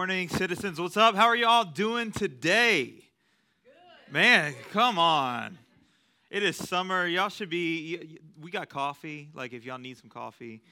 morning, citizens. What's up? How are you all doing today? Good. Man, come on. It is summer. Y'all should be, we got coffee. Like, if y'all need some coffee,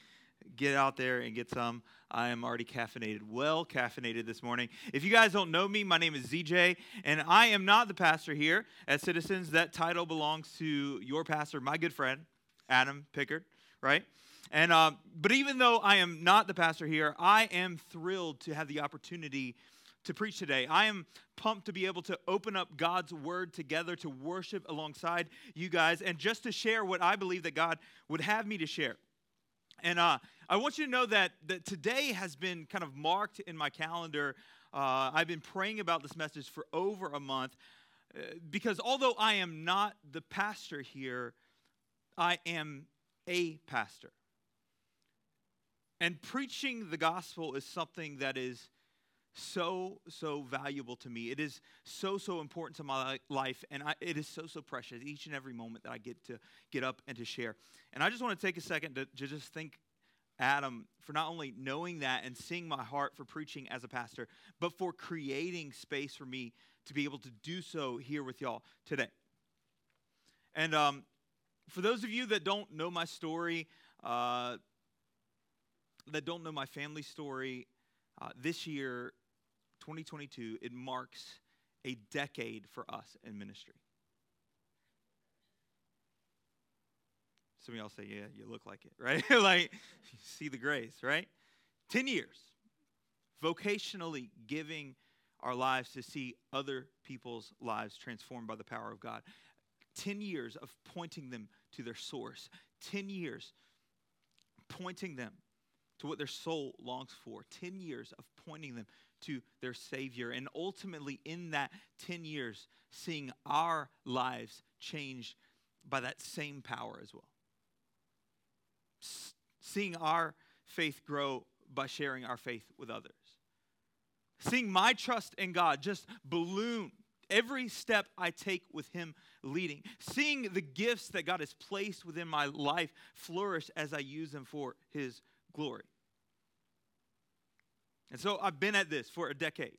get out there and get some. I am already caffeinated, well caffeinated this morning. If you guys don't know me, my name is ZJ, and I am not the pastor here at Citizens. That title belongs to your pastor, my good friend, Adam Pickard, right? And uh, but even though I am not the pastor here, I am thrilled to have the opportunity to preach today. I am pumped to be able to open up God's word together to worship alongside you guys and just to share what I believe that God would have me to share. And uh, I want you to know that, that today has been kind of marked in my calendar. Uh, I've been praying about this message for over a month uh, because although I am not the pastor here, I am a pastor. And preaching the gospel is something that is so, so valuable to me. It is so, so important to my life, and I, it is so, so precious each and every moment that I get to get up and to share. And I just want to take a second to, to just thank Adam for not only knowing that and seeing my heart for preaching as a pastor, but for creating space for me to be able to do so here with y'all today. And um, for those of you that don't know my story, uh, that don't know my family story, uh, this year, 2022, it marks a decade for us in ministry. Some of y'all say, yeah, you look like it, right? like, you see the grace, right? 10 years, vocationally giving our lives to see other people's lives transformed by the power of God. 10 years of pointing them to their source. 10 years pointing them to what their soul longs for, 10 years of pointing them to their Savior, and ultimately in that 10 years, seeing our lives changed by that same power as well. S- seeing our faith grow by sharing our faith with others. Seeing my trust in God just balloon every step I take with Him leading. Seeing the gifts that God has placed within my life flourish as I use them for His glory. And so I've been at this for a decade.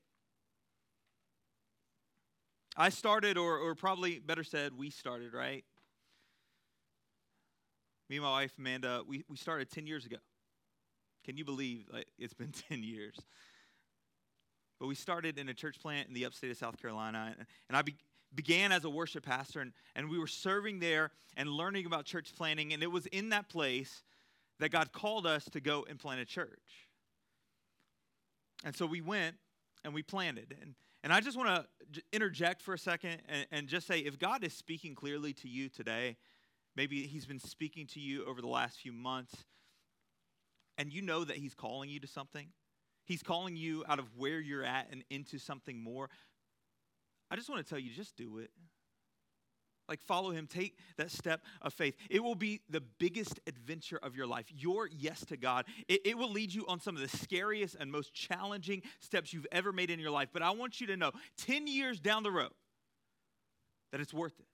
I started, or, or probably better said, we started, right? Me and my wife, Amanda, we, we started 10 years ago. Can you believe like, it's been 10 years? But we started in a church plant in the upstate of South Carolina. And, I be, began as a worship pastor, and, and we were serving there and learning about church planting. And it was in that place that God called us to go and plant a church. And so we went and we planted. And, and I just want to interject for a second and, and just say if God is speaking clearly to you today, maybe He's been speaking to you over the last few months, and you know that He's calling you to something, He's calling you out of where you're at and into something more. I just want to tell you just do it. Like, follow him, take that step of faith. It will be the biggest adventure of your life. Your yes to God. It, it, will lead you on some of the scariest and most challenging steps you've ever made in your life. But I want you to know 10 years down the road that it's worth it.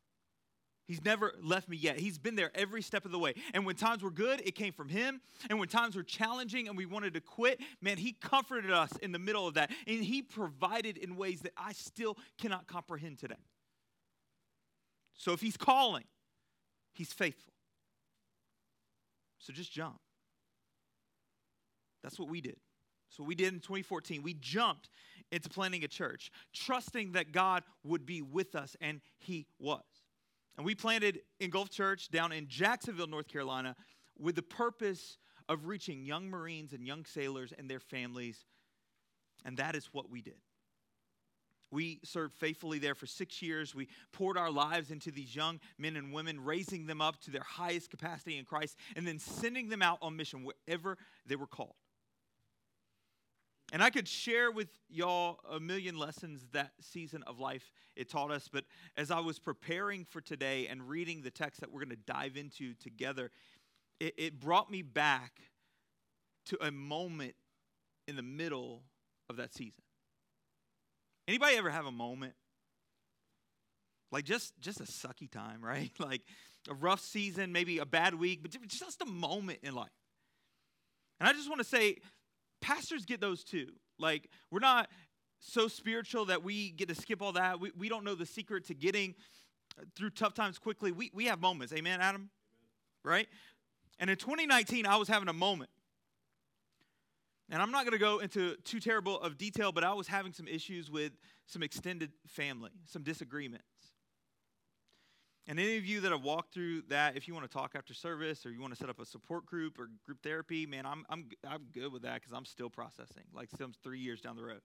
He's never left me yet. He's been there every step of the way. And when times were good, it came from Him. And when times were challenging and we wanted to quit, man, He comforted us in the middle of that. And He provided in ways that I still cannot comprehend today. So if he's calling, he's faithful. So just jump. That's what we did. So we did in 2014. We jumped into planning a church, trusting that God would be with us, and he was. And we planted Engulf Church down in Jacksonville, North Carolina, with the purpose of reaching young Marines and young sailors and their families. And that is what we did. We served faithfully there for six years. We poured our lives into these young men and women, raising them up to their highest capacity in Christ, and then sending them out on mission wherever they were called. And I could share with y'all a million lessons that season of life it taught us, but as I was preparing for today and reading the text that we're going to dive into together, it, it brought me back to a moment in the middle of that season. Anybody ever have a moment? Like just just a sucky time, right? Like a rough season, maybe a bad week, but just a moment in life. And I just want to say pastors get those too. Like, we're not so spiritual that we get to skip all that. We, we don't know the secret to getting through tough times quickly. We, we have moments. Amen, Adam? Amen. Right? And in 2019, I was having a moment. And I'm not going to go into too terrible of detail, but I was having some issues with some extended family, some disagreements. And any of you that have walked through that, if you want to talk after service or you want to set up a support group or group therapy, man, I'm, I'm, I'm good with that because I'm still processing, like some three years down the road.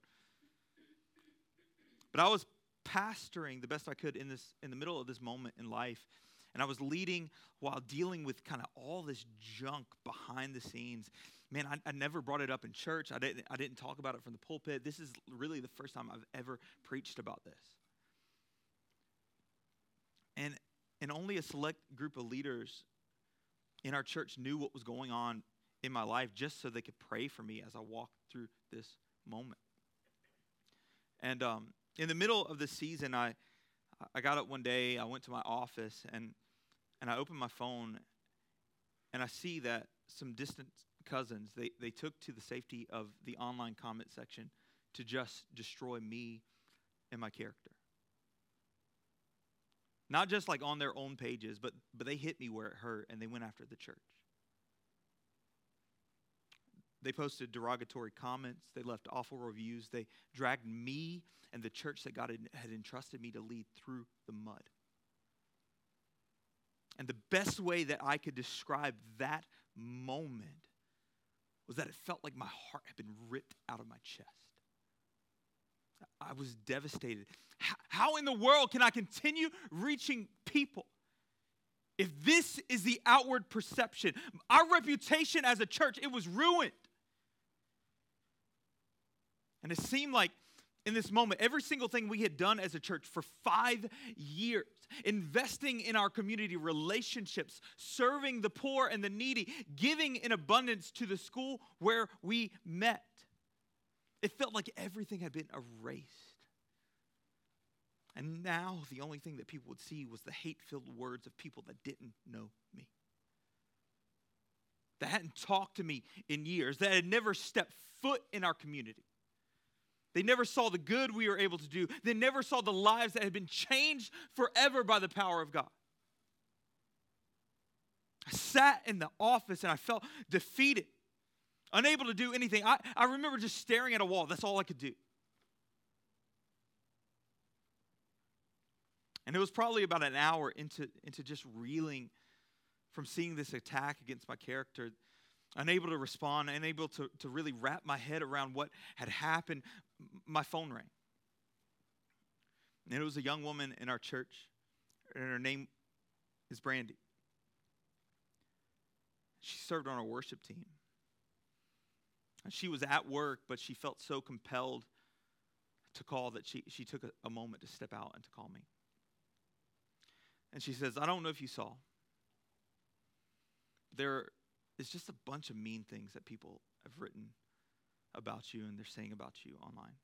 But I was pastoring the best I could in this in the middle of this moment in life. And I was leading while dealing with kind of all this junk behind the scenes man, I, I, never brought it up in church. I didn't, I didn't talk about it from the pulpit. This is really the first time I've ever preached about this. And, and only a select group of leaders in our church knew what was going on in my life just so they could pray for me as I walked through this moment. And um, in the middle of the season, I, I got up one day, I went to my office, and, and I opened my phone, and I see that some distant cousins, they, they took to the safety of the online comment section to just destroy me and my character. Not just like on their own pages, but, but they hit me where it hurt and they went after the church. They posted derogatory comments. They left awful reviews. They dragged me and the church that God had entrusted me to lead through the mud. And the best way that I could describe that moment was that it felt like my heart had been ripped out of my chest. I was devastated. How in the world can I continue reaching people if this is the outward perception? Our reputation as a church, it was ruined. And it seemed like in this moment, every single thing we had done as a church for five years, investing in our community relationships, serving the poor and the needy, giving in abundance to the school where we met, it felt like everything had been erased. And now the only thing that people would see was the hate filled words of people that didn't know me, that hadn't talked to me in years, that had never stepped foot in our community. They never saw the good we were able to do. They never saw the lives that had been changed forever by the power of God. I sat in the office and I felt defeated, unable to do anything. I, I remember just staring at a wall. That's all I could do. And it was probably about an hour into, into just reeling from seeing this attack against my character unable to respond, unable to, to really wrap my head around what had happened, my phone rang. And it was a young woman in our church, and her name is Brandy. She served on our worship team. And she was at work, but she felt so compelled to call that she, she took a, a moment to step out and to call me. And she says, I don't know if you saw. There is just a bunch of mean things that people have written about you and they're saying about you online.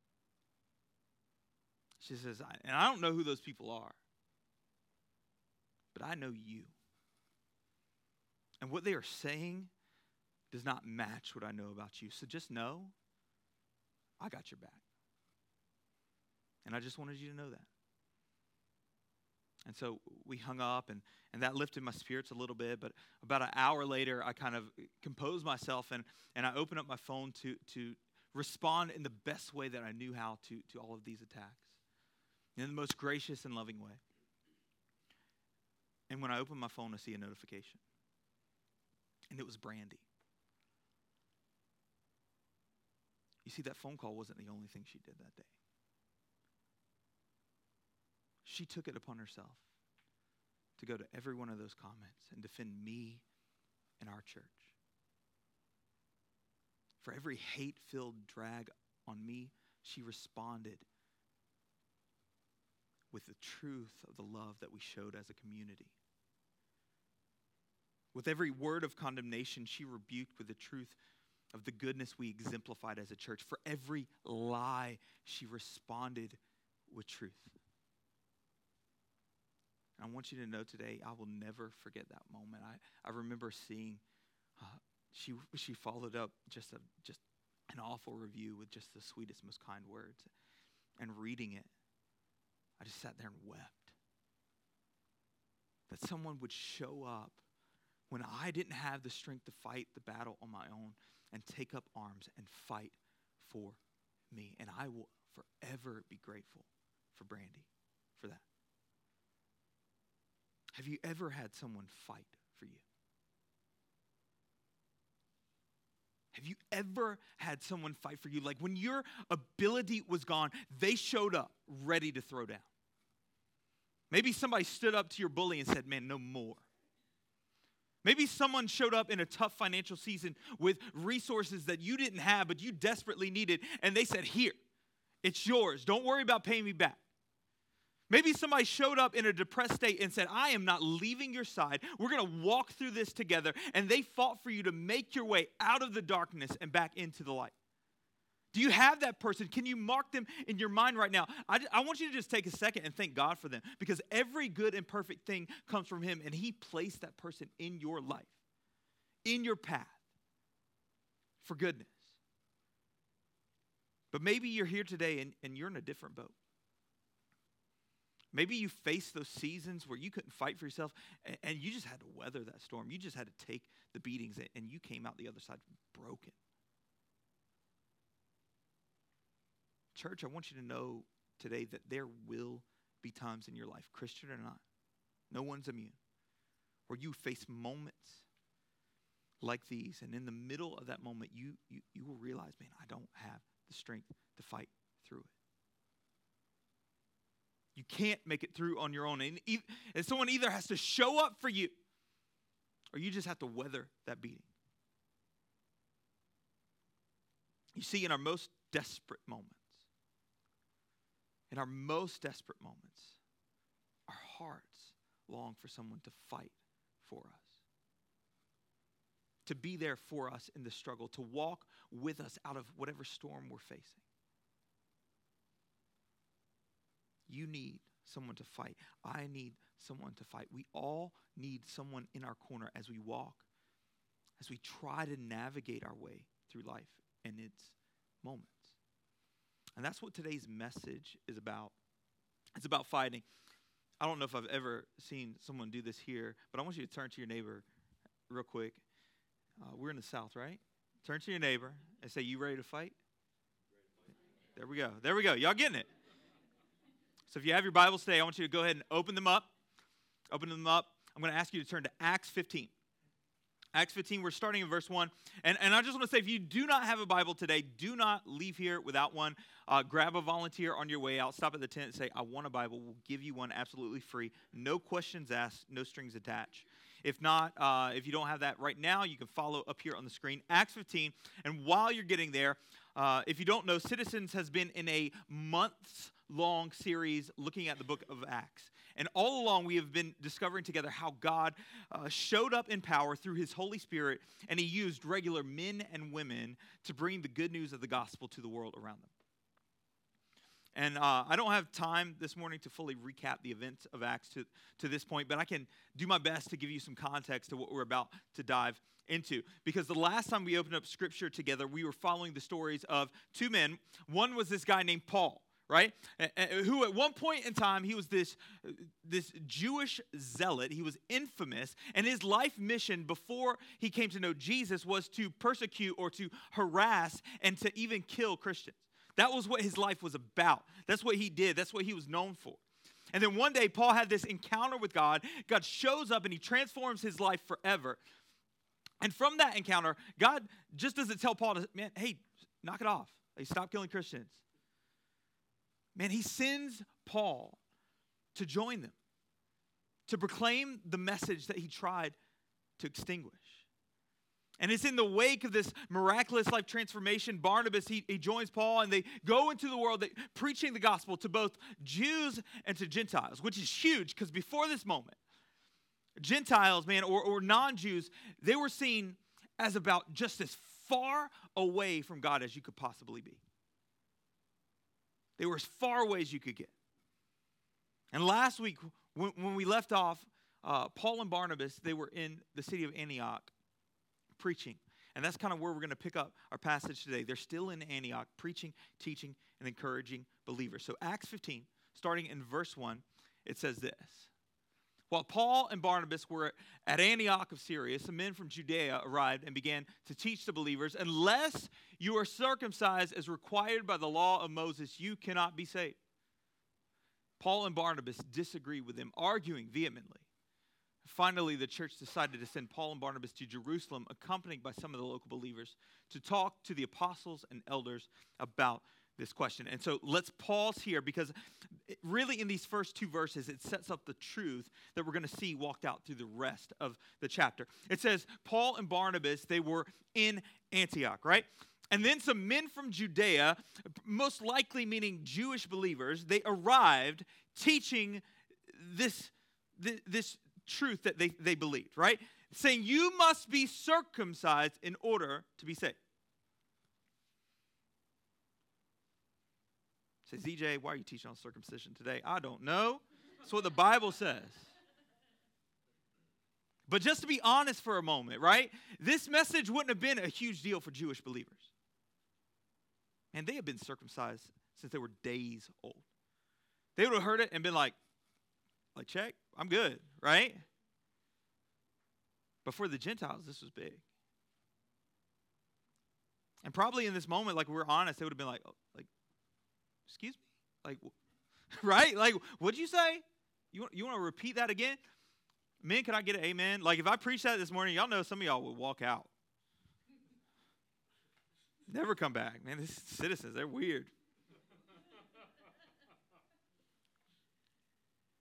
She says, and I don't know who those people are, but I know you. And what they are saying does not match what I know about you. So just know I got your back. And I just wanted you to know that. And so we hung up, and, and that lifted my spirits a little bit. But about an hour later, I kind of composed myself, and, and I opened up my phone to, to respond in the best way that I knew how to, to all of these attacks, in the most gracious and loving way. And when I opened my phone, I see a notification, and it was Brandy. You see, that phone call wasn't the only thing she did that day she took it upon herself to go to every one of those comments and defend me and our church. For every hate filled drag on me, she responded with the truth of the love that we showed as a community. With every word of condemnation, she rebuked with the truth of the goodness we exemplified as a church. For every lie, she responded with truth. I want you to know today, I will never forget that moment. I, I remember seeing uh, she, she followed up just a, just an awful review with just the sweetest, most kind words. And reading it, I just sat there and wept. That someone would show up when I didn't have the strength to fight the battle on my own and take up arms and fight for me. And I will forever be grateful for Brandy for that. Have you ever had someone fight for you? Have you ever had someone fight for you? Like when your ability was gone, they showed up ready to throw down. Maybe somebody stood up to your bully and said, Man, no more. Maybe someone showed up in a tough financial season with resources that you didn't have, but you desperately needed, and they said, Here, it's yours. Don't worry about paying me back. Maybe somebody showed up in a depressed state and said, I am not leaving your side. We're going to walk through this together. And they fought for you to make your way out of the darkness and back into the light. Do you have that person? Can you mark them in your mind right now? I, I want you to just take a second and thank God for them because every good and perfect thing comes from Him, and He placed that person in your life, in your path for goodness. But maybe you're here today and, and you're in a different boat. Maybe you faced those seasons where you couldn't fight for yourself and, and you just had to weather that storm. You just had to take the beatings and you came out the other side broken. Church, I want you to know today that there will be times in your life, Christian or not, no one's immune, where you face moments like these. And in the middle of that moment, you, you, you will realize, man, I don't have the strength to fight through it. You can't make it through on your own. And, and someone either has to show up for you or you just have to weather that beating. You see, in our most desperate moments, in our most desperate moments, our hearts long for someone to fight for us, to be there for us in the struggle, to walk with us out of whatever storm we're facing. You need someone to fight. I need someone to fight. We all need someone in our corner as we walk, as we try to navigate our way through life and its moments. And that's what today's message is about. It's about fighting. I don't know if I've ever seen someone do this here, but I want you to turn to your neighbor real quick. Uh, we're in the South, right? Turn to your neighbor and say, You ready to fight? There we go. There we go. Y'all getting it? So if you have your Bibles today, I want you to go ahead and open them up. Open them up. I'm going to ask you to turn to Acts 15. Acts 15, we're starting in verse 1. And, and I just want to say if you do not have a Bible today, do not leave here without one. Uh, grab a volunteer on your way out. Stop at the tent and say, I want a Bible. We'll give you one absolutely free. No questions asked, no strings attached. If not, uh, if you don't have that right now, you can follow up here on the screen. Acts 15. And while you're getting there, uh, if you don't know, Citizens has been in a months long series looking at the book of Acts. And all along, we have been discovering together how God uh, showed up in power through his Holy Spirit, and he used regular men and women to bring the good news of the gospel to the world around them. And uh, I don't have time this morning to fully recap the events of Acts to, to this point, but I can do my best to give you some context to what we're about to dive into. Because the last time we opened up scripture together, we were following the stories of two men. One was this guy named Paul right? Who at one point in time he was this this Jewish zealot. He was infamous, and his life mission before he came to know Jesus was to persecute or to harass and to even kill Christians. That was what his life was about. That's what he did. That's what he was known for. And then one day Paul had this encounter with God. God shows up and he transforms his life forever. And from that encounter, God just doesn't tell Paul to, man, hey, knock it off. Hey, stop killing Christians man, he sends Paul to join them, to proclaim the message that he tried to extinguish. And it's in the wake of this miraculous life transformation. Barnabas, he, he joins Paul and they go into the world preaching the gospel to both Jews and to Gentiles, which is huge because before this moment, Gentiles, man, or, or non Jews, they were seen as about just as far away from God as you could possibly be. They were as far away as you could get. And last week, when, when we left off, uh, Paul and Barnabas, they were in the city of Antioch preaching. And that's kind of where we're going to pick up our passage today. They're still in Antioch, preaching, teaching, and encouraging believers. So, Acts 15, starting in verse 1, it says this While Paul and Barnabas were at Antioch of Syria, some men from Judea arrived and began to teach the believers Unless you are circumcised as required by the law of Moses, you cannot be saved. Paul and Barnabas disagreed with them, arguing vehemently. Finally, the church decided to send Paul and Barnabas to Jerusalem, accompanied by some of the local believers, to talk to the apostles and elders about this question. And so let's pause here because really, in these first two verses, it sets up the truth that we're going to see walked out through the rest of the chapter. It says, Paul and Barnabas, they were in Antioch, right? And then some men from Judea, most likely meaning Jewish believers, they arrived teaching this, this, truth that they, they believed, right? Saying you must be circumcised in order to be saved. Say, ZJ, why are you teaching on circumcision today? I don't know. That's what the Bible says. But just to be honest for a moment, right? This message wouldn't have been a huge deal for Jewish believers. And they had been circumcised since they were days old. They would have heard it and been like, like, check, I'm good, right? But for the Gentiles, this was big. And probably in this moment, like we're honest, they would have been like, like, excuse me, like, right? Like, what'd you say? You want, you want to repeat that again? Men, can I get an amen? Like, if I preach that this morning, y'all know some of y'all would walk out. Never come back. Man, these citizens, they're weird.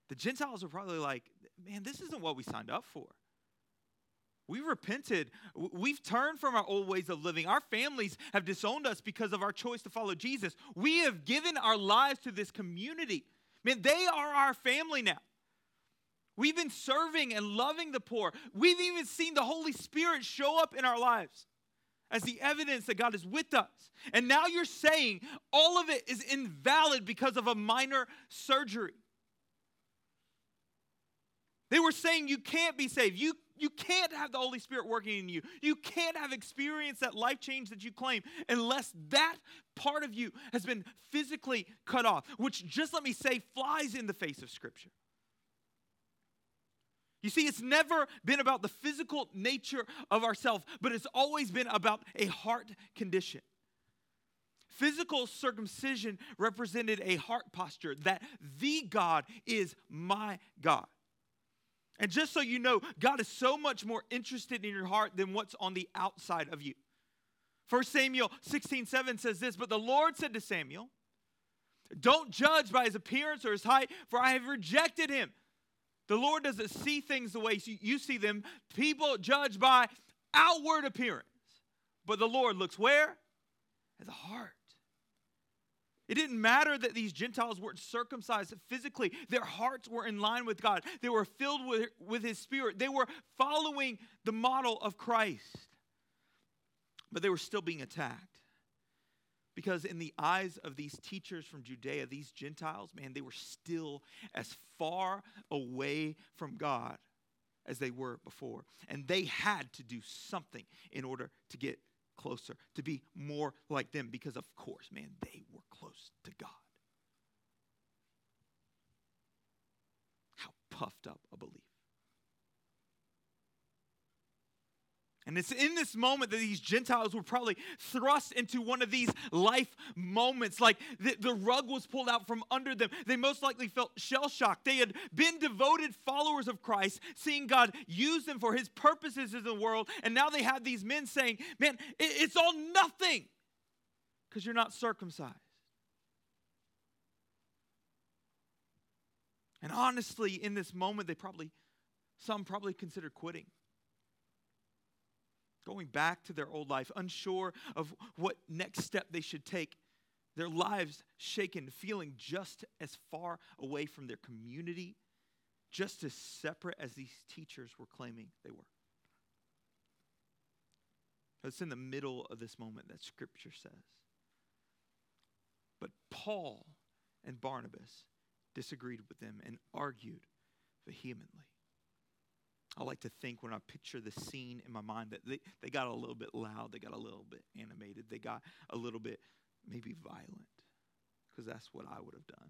the Gentiles are probably like, man, this isn't what we signed up for. We repented. We've turned from our old ways of living. Our families have disowned us because of our choice to follow Jesus. We have given our lives to this community. Man, they are our family now. We've been serving and loving the poor. We've even seen the Holy Spirit show up in our lives as the evidence that God is with us. And now you're saying all of it is invalid because of a minor surgery. They were saying you can't be saved. You, you can't have the Holy Spirit working in you. You can't have experienced that life change that you claim unless that part of you has been physically cut off, which, just let me say, flies in the face of Scripture. You see, it's never been about the physical nature of ourselves, but it's always been about a heart condition. Physical circumcision represented a heart posture that the God is my God. And just so you know, God is so much more interested in your heart than what's on the outside of you. 1 Samuel 16 7 says this, but the Lord said to Samuel, Don't judge by his appearance or his height, for I have rejected him. The Lord doesn't see things the way you see them. People judge by outward appearance, but the Lord looks where? At the heart. It didn't matter that these Gentiles weren't circumcised physically. Their hearts were in line with God. They were filled with, with His Spirit. They were following the model of Christ. But they were still being attacked. Because in the eyes of these teachers from Judea, these Gentiles, man, they were still as far away from God as they were before. And they had to do something in order to get closer, to be more like them, because of course, man, they were close to God. How puffed up a belief. And it's in this moment that these Gentiles were probably thrust into one of these life moments. Like the, the rug was pulled out from under them. They most likely felt shell shocked. They had been devoted followers of Christ, seeing God use them for his purposes in the world. And now they have these men saying, Man, it, it's all nothing because you're not circumcised. And honestly, in this moment, they probably, some probably considered quitting going back to their old life, unsure of what next step they should take, their lives shaken, feeling just as far away from their community, just as separate as these teachers were claiming they were. It's in the middle of this moment that Scripture says. But Paul and Barnabas disagreed with them and argued vehemently. I like to think when I picture the scene in my mind that they, they got a little bit loud, they got a little bit animated, they got a little bit maybe violent, because that's what I would have done.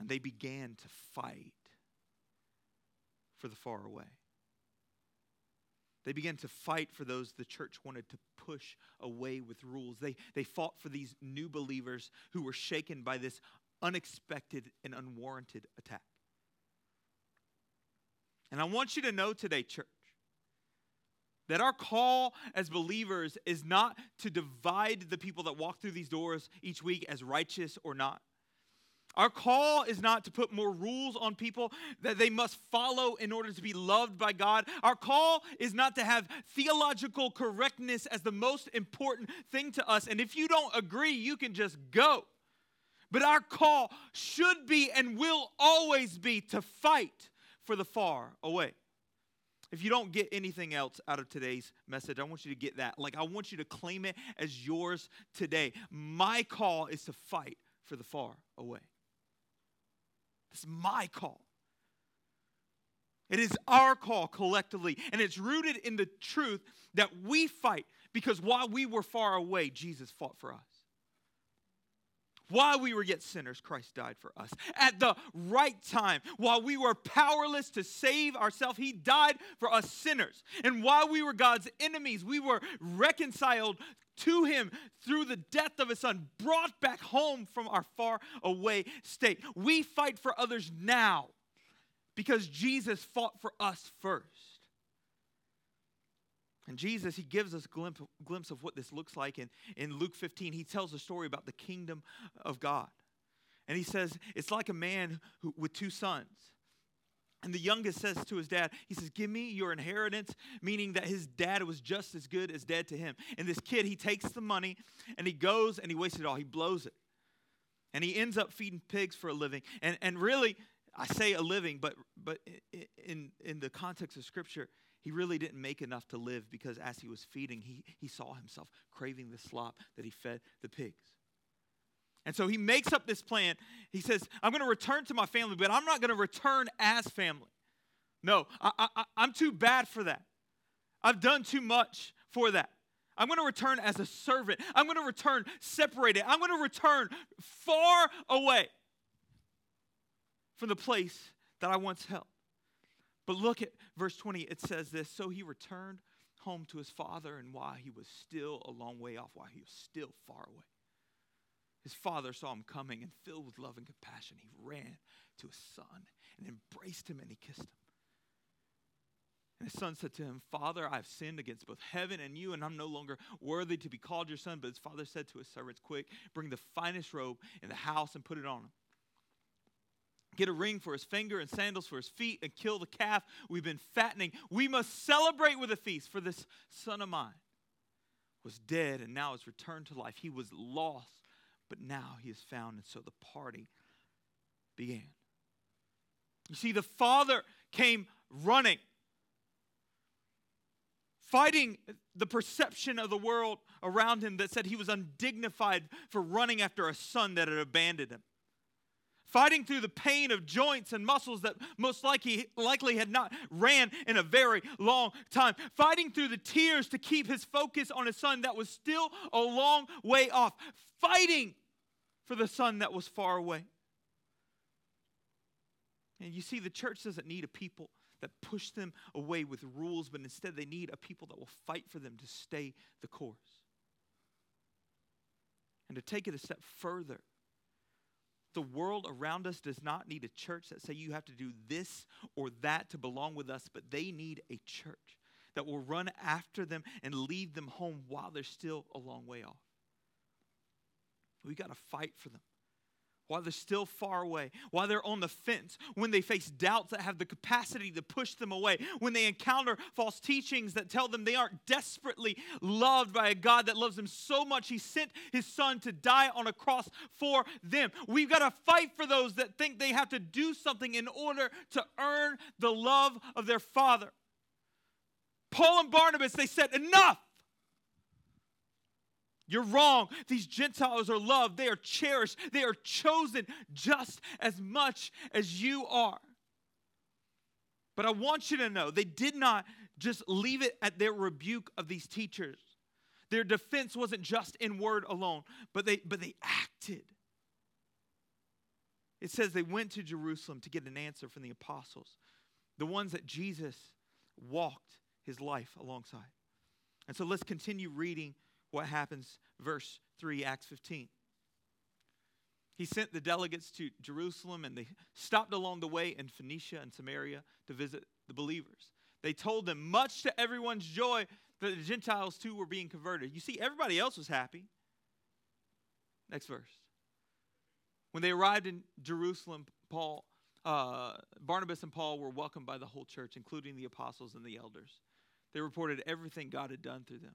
And they began to fight for the far away. They began to fight for those the church wanted to push away with rules. They, they fought for these new believers who were shaken by this unexpected and unwarranted attack. And I want you to know today, church, that our call as believers is not to divide the people that walk through these doors each week as righteous or not. Our call is not to put more rules on people that they must follow in order to be loved by God. Our call is not to have theological correctness as the most important thing to us. And if you don't agree, you can just go. But our call should be and will always be to fight for the far away. If you don't get anything else out of today's message, I want you to get that. Like, I want you to claim it as yours today. My call is to fight for the far away. It's my call. It is our call collectively, and it's rooted in the truth that we fight because while we were far away, Jesus fought for us. While we were yet sinners, Christ died for us. At the right time, while we were powerless to save ourselves, He died for us sinners. And while we were God's enemies, we were reconciled to Him through the death of His Son, brought back home from our far away state. We fight for others now because Jesus fought for us first. And Jesus, he gives us a glimpse, glimpse of what this looks like. In, in Luke 15, he tells a story about the kingdom of God. And he says, it's like a man who, with two sons. And the youngest says to his dad, he says, Give me your inheritance, meaning that his dad was just as good as dead to him. And this kid, he takes the money and he goes and he wastes it all. He blows it. And he ends up feeding pigs for a living. And, and really, I say a living, but, but in, in the context of Scripture, he really didn't make enough to live because as he was feeding, he, he saw himself craving the slop that he fed the pigs. And so he makes up this plan. He says, I'm going to return to my family, but I'm not going to return as family. No, I, I, I'm too bad for that. I've done too much for that. I'm going to return as a servant. I'm going to return separated. I'm going to return far away from the place that I once held. But look at verse 20. It says this So he returned home to his father, and while he was still a long way off, while he was still far away, his father saw him coming, and filled with love and compassion, he ran to his son and embraced him and he kissed him. And his son said to him, Father, I have sinned against both heaven and you, and I'm no longer worthy to be called your son. But his father said to his servants, Quick, bring the finest robe in the house and put it on him get a ring for his finger and sandals for his feet and kill the calf we've been fattening. We must celebrate with a feast, for this son of mine was dead and now has returned to life. He was lost, but now he is found. And so the party began. You see, the father came running, fighting the perception of the world around him that said he was undignified for running after a son that had abandoned him fighting through the pain of joints and muscles that most likely, likely had not ran in a very long time, fighting through the tears to keep his focus on his son that was still a long way off, fighting for the son that was far away. And you see, the church doesn't need a people that push them away with rules, but instead they need a people that will fight for them to stay the course. And to take it a step further, the world around us does not need a church that say you have to do this or that to belong with us, but they need a church that will run after them and lead them home while they're still a long way off. We got to fight for them while they're still far away, while they're on the fence, when they face doubts that have the capacity to push them away, when they encounter false teachings that tell them they aren't desperately loved by a God that loves them so much, He sent His Son to die on a cross for them. We've got to fight for those that think they have to do something in order to earn the love of their Father. Paul and Barnabas, they said, Enough! You're wrong. These Gentiles are loved, they are cherished, they are chosen just as much as you are. But I want you to know they did not just leave it at their rebuke of these teachers. Their defense wasn't just in word alone, but they, but they acted. It says they went to Jerusalem to get an answer from the apostles, the ones that Jesus walked his life alongside. And so let's continue reading what happens, verse 3, Acts 15. He sent the delegates to Jerusalem and they stopped along the way in Phoenicia and Samaria to visit the believers. They told them, much to everyone's joy, that the Gentiles too were being converted. You see, everybody else was happy. Next verse. When they arrived in Jerusalem, Paul, uh, Barnabas and Paul were welcomed by the whole church, including the apostles and the elders. They reported everything God had done through them.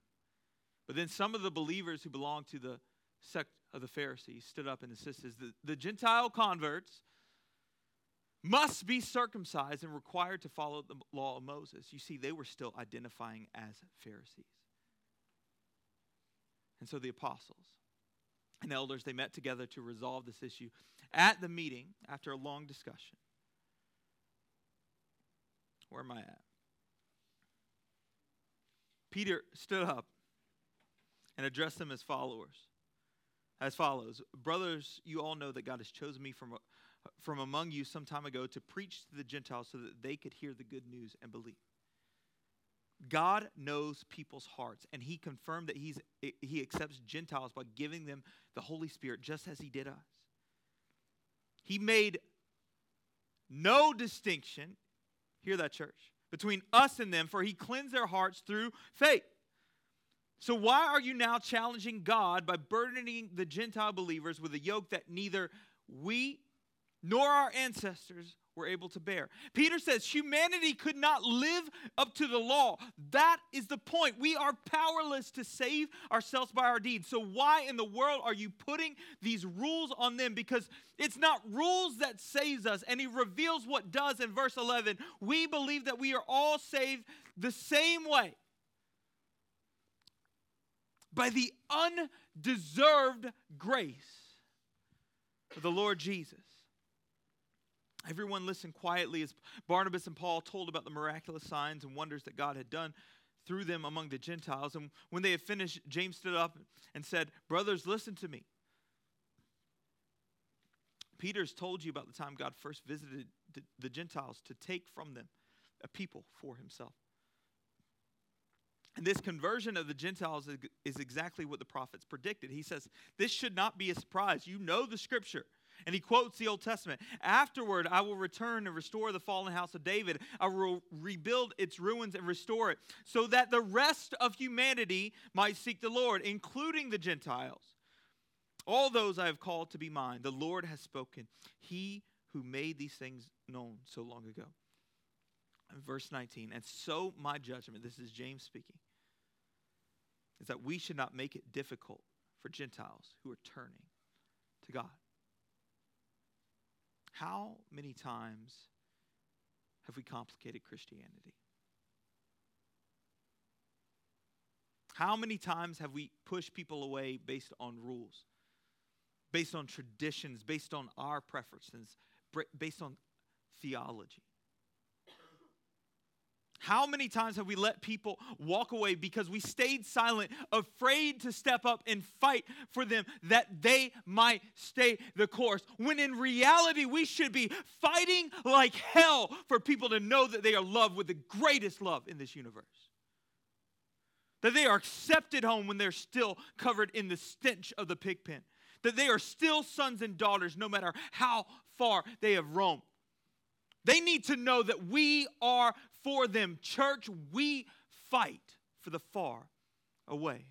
But then some of the believers who belonged to the sect of the Pharisees stood up and insisted that the Gentile converts must be circumcised and required to follow the law of Moses. You see, they were still identifying as Pharisees. And so the apostles and elders they met together to resolve this issue at the meeting after a long discussion. Where am I at? Peter stood up and addressed them as followers. As follows Brothers, you all know that God has chosen me from, from among you some time ago to preach to the Gentiles so that they could hear the good news and believe. God knows people's hearts, and He confirmed that he's, He accepts Gentiles by giving them the Holy Spirit just as He did us. He made no distinction, hear that, church, between us and them, for He cleansed their hearts through faith. So, why are you now challenging God by burdening the Gentile believers with a yoke that neither we nor our ancestors were able to bear? Peter says humanity could not live up to the law. That is the point. We are powerless to save ourselves by our deeds. So, why in the world are you putting these rules on them? Because it's not rules that saves us. And he reveals what does in verse 11. We believe that we are all saved the same way by the undeserved grace of the Lord Jesus. Everyone listened quietly as Barnabas and Paul told about the miraculous signs and wonders that God had done through them among the Gentiles. And when they had finished, James stood up and said, Brothers, listen to me. Peter's told you about the time God first visited the Gentiles to take from them a people for himself. And this conversion of the Gentiles is exactly what the prophets predicted. He says, This should not be a surprise. You know the scripture. And he quotes the Old Testament. Afterward, I will return and restore the fallen house of David. I will rebuild its ruins and restore it, so that the rest of humanity might seek the Lord, including the Gentiles. All those I have called to be mine, the Lord has spoken. He who made these things known so long ago verse 19. And so, my judgment, this is James speaking, is that we should not make it difficult for Gentiles who are turning to God. How many times have we complicated Christianity? How many times have we pushed people away based on rules, based on traditions, based on our preferences, based on theology? How many times have we let people walk away because we stayed silent, afraid to step up and fight for them that they might stay the course? When in reality, we should be fighting like hell for people to know that they are loved with the greatest love in this universe. That they are accepted home when they're still covered in the stench of the pig pen. That they are still sons and daughters no matter how far they have roamed. They need to know that we are for them. Church, we fight for the far away.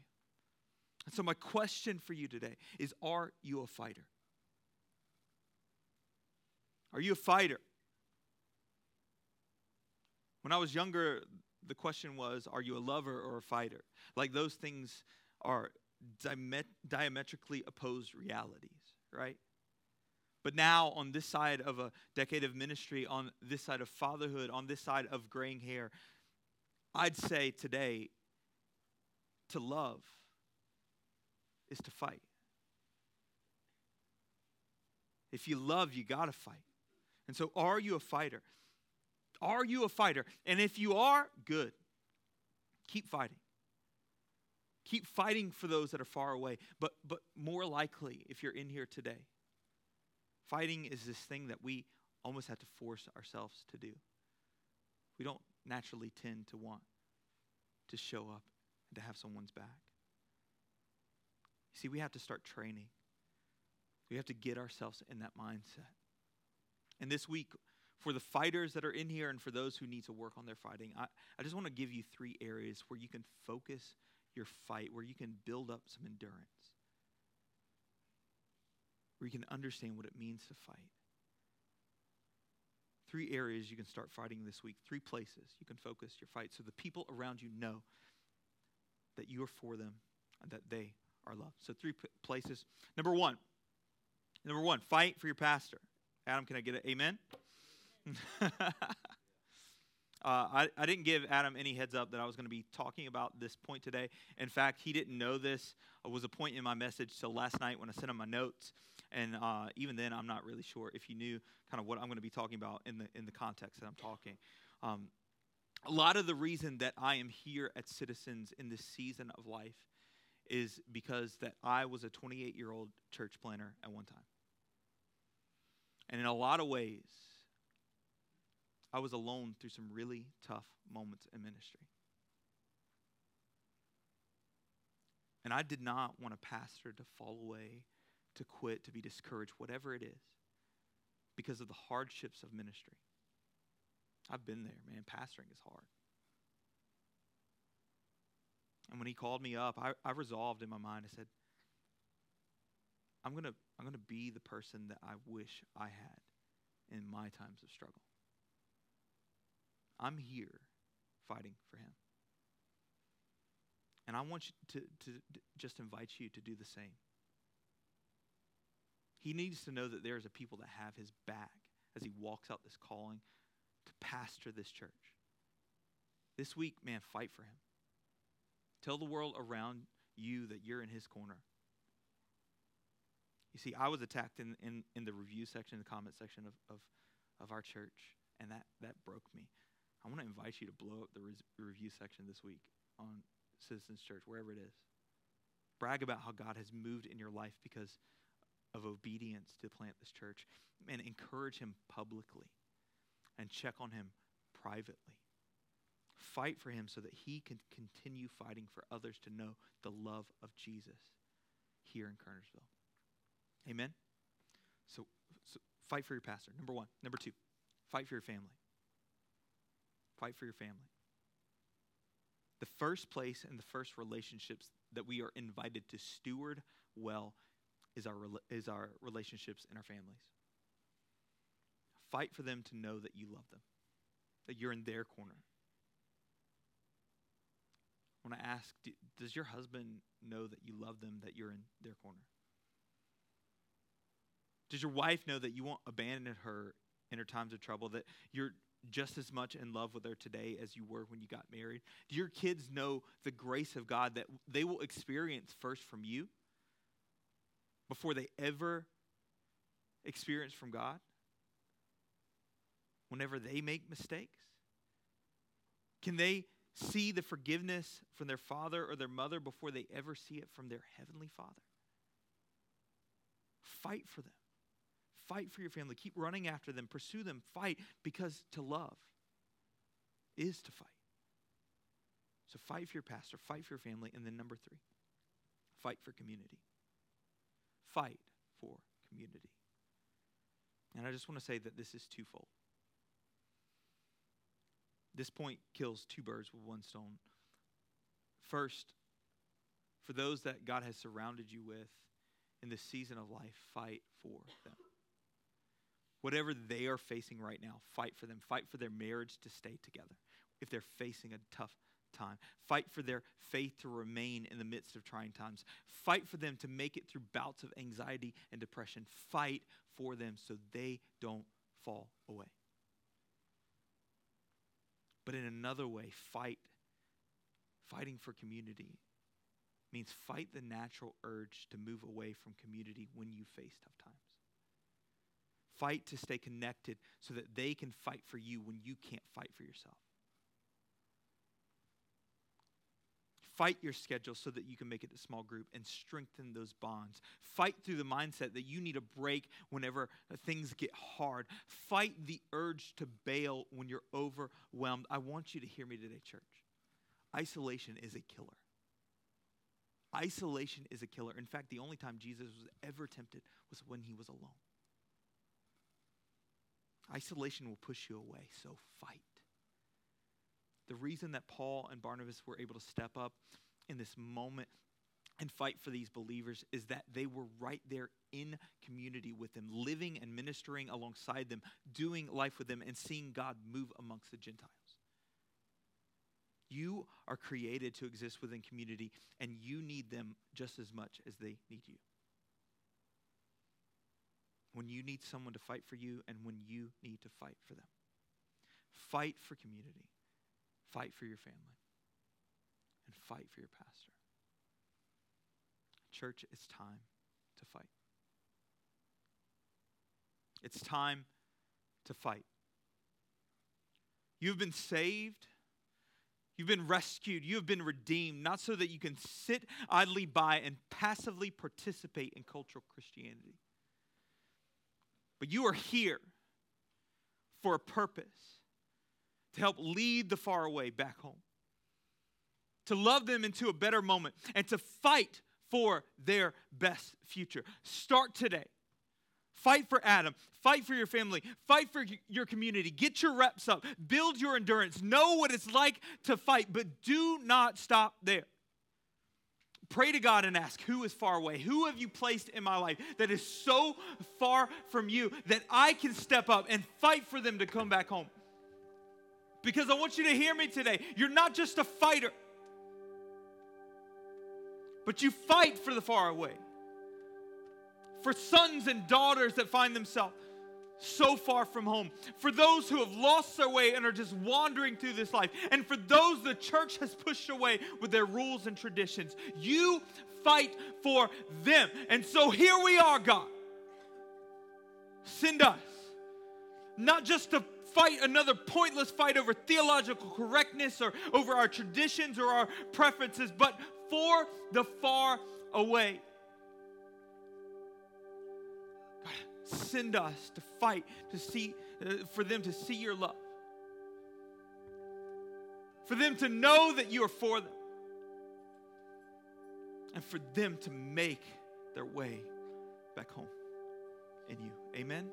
And so, my question for you today is Are you a fighter? Are you a fighter? When I was younger, the question was Are you a lover or a fighter? Like those things are diametrically opposed realities, right? But now, on this side of a decade of ministry, on this side of fatherhood, on this side of graying hair, I'd say today to love is to fight. If you love, you got to fight. And so, are you a fighter? Are you a fighter? And if you are, good. Keep fighting. Keep fighting for those that are far away. But, but more likely, if you're in here today, fighting is this thing that we almost have to force ourselves to do. We don't naturally tend to want to show up and to have someone's back. You see, we have to start training. We have to get ourselves in that mindset. And this week, for the fighters that are in here and for those who need to work on their fighting, I, I just want to give you three areas where you can focus your fight, where you can build up some endurance, where you can understand what it means to fight. Three areas you can start fighting this week, three places you can focus your fight so the people around you know that you are for them and that they are loved. So, three p- places. Number one, number one, fight for your pastor. Adam, can I get an amen? Uh, I, I didn't give Adam any heads up that I was going to be talking about this point today. In fact, he didn't know this. It was a point in my message till last night when I sent him my notes. And uh, even then, I'm not really sure if you knew kind of what I'm going to be talking about in the, in the context that I'm talking. Um, a lot of the reason that I am here at Citizens in this season of life is because that I was a 28 year old church planter at one time. And in a lot of ways, I was alone through some really tough moments in ministry. And I did not want a pastor to fall away, to quit, to be discouraged, whatever it is, because of the hardships of ministry. I've been there, man. Pastoring is hard. And when he called me up, I, I resolved in my mind, I said, I'm going to I'm going to be the person that I wish I had in my times of struggle. I'm here fighting for him. And I want you to, to, to just invite you to do the same. He needs to know that there's a people that have his back as he walks out this calling to pastor this church. This week, man, fight for him. Tell the world around you that you're in his corner. You see, I was attacked in, in, in the review section, the comment section of, of, of our church, and that, that broke me. I want to invite you to blow up the res- review section this week on Citizens Church, wherever it is. Brag about how God has moved in your life because of obedience to plant this church, and encourage him publicly and check on him privately. Fight for him so that he can continue fighting for others to know the love of Jesus here in Kernersville. Amen? So, so fight for your pastor, number one. Number two, fight for your family. Fight for your family. The first place and the first relationships that we are invited to steward well is our, is our relationships and our families. Fight for them to know that you love them, that you're in their corner. I want to ask Does your husband know that you love them, that you're in their corner? Does your wife know that you won't abandon her in her times of trouble, that you're just as much in love with her today as you were when you got married? Do your kids know the grace of God that they will experience first from you before they ever experience from God? Whenever they make mistakes? Can they see the forgiveness from their father or their mother before they ever see it from their heavenly father? Fight for them. Fight for your family. Keep running after them. Pursue them. Fight because to love is to fight. So fight for your pastor, fight for your family. And then number three, fight for community. Fight for community. And I just want to say that this is twofold. This point kills two birds with one stone. First, for those that God has surrounded you with in this season of life, fight for them. Whatever they are facing right now, fight for them. Fight for their marriage to stay together if they're facing a tough time. Fight for their faith to remain in the midst of trying times. Fight for them to make it through bouts of anxiety and depression. Fight for them so they don't fall away. But in another way, fight. Fighting for community means fight the natural urge to move away from community when you face tough times. Fight to stay connected so that they can fight for you when you can't fight for yourself. Fight your schedule so that you can make it a small group and strengthen those bonds. Fight through the mindset that you need a break whenever things get hard. Fight the urge to bail when you're overwhelmed. I want you to hear me today, church. Isolation is a killer. Isolation is a killer. In fact, the only time Jesus was ever tempted was when he was alone. Isolation will push you away, so fight. The reason that Paul and Barnabas were able to step up in this moment and fight for these believers is that they were right there in community with them, living and ministering alongside them, doing life with them, and seeing God move amongst the Gentiles. You are created to exist within community, and you need them just as much as they need you. When you need someone to fight for you, and when you need to fight for them. Fight for community, fight for your family, and fight for your pastor. Church, it's time to fight. It's time to fight. You've been saved You've been rescued. You have been redeemed, not so that you can sit idly by and passively participate in cultural Christianity. But you are here for a purpose to help lead the far away back home, to love them into a better moment, and to fight for their best future. Start today. Fight for Adam. Fight for your family. Fight for your community. Get your reps up. Build your endurance. Know what it's like to fight, but do not stop there. Pray to God and ask, Who is far away? Who have you placed in my life that is so far from you that I can step up and fight for them to come back home? Because I want you to hear me today. You're not just a fighter, but you fight for the far away for sons and daughters that find themselves so far from home, for those who have lost their way and are just wandering through this life, and for those the church has pushed away with their rules and traditions. You fight for them. And so here we are, God. Send us, not just to fight another pointless fight over theological correctness or over our traditions or our preferences, but for the far away. God, send us to fight to see uh, for them to see your love. For them to know that you are for them. And for them to make their way back home in you. Amen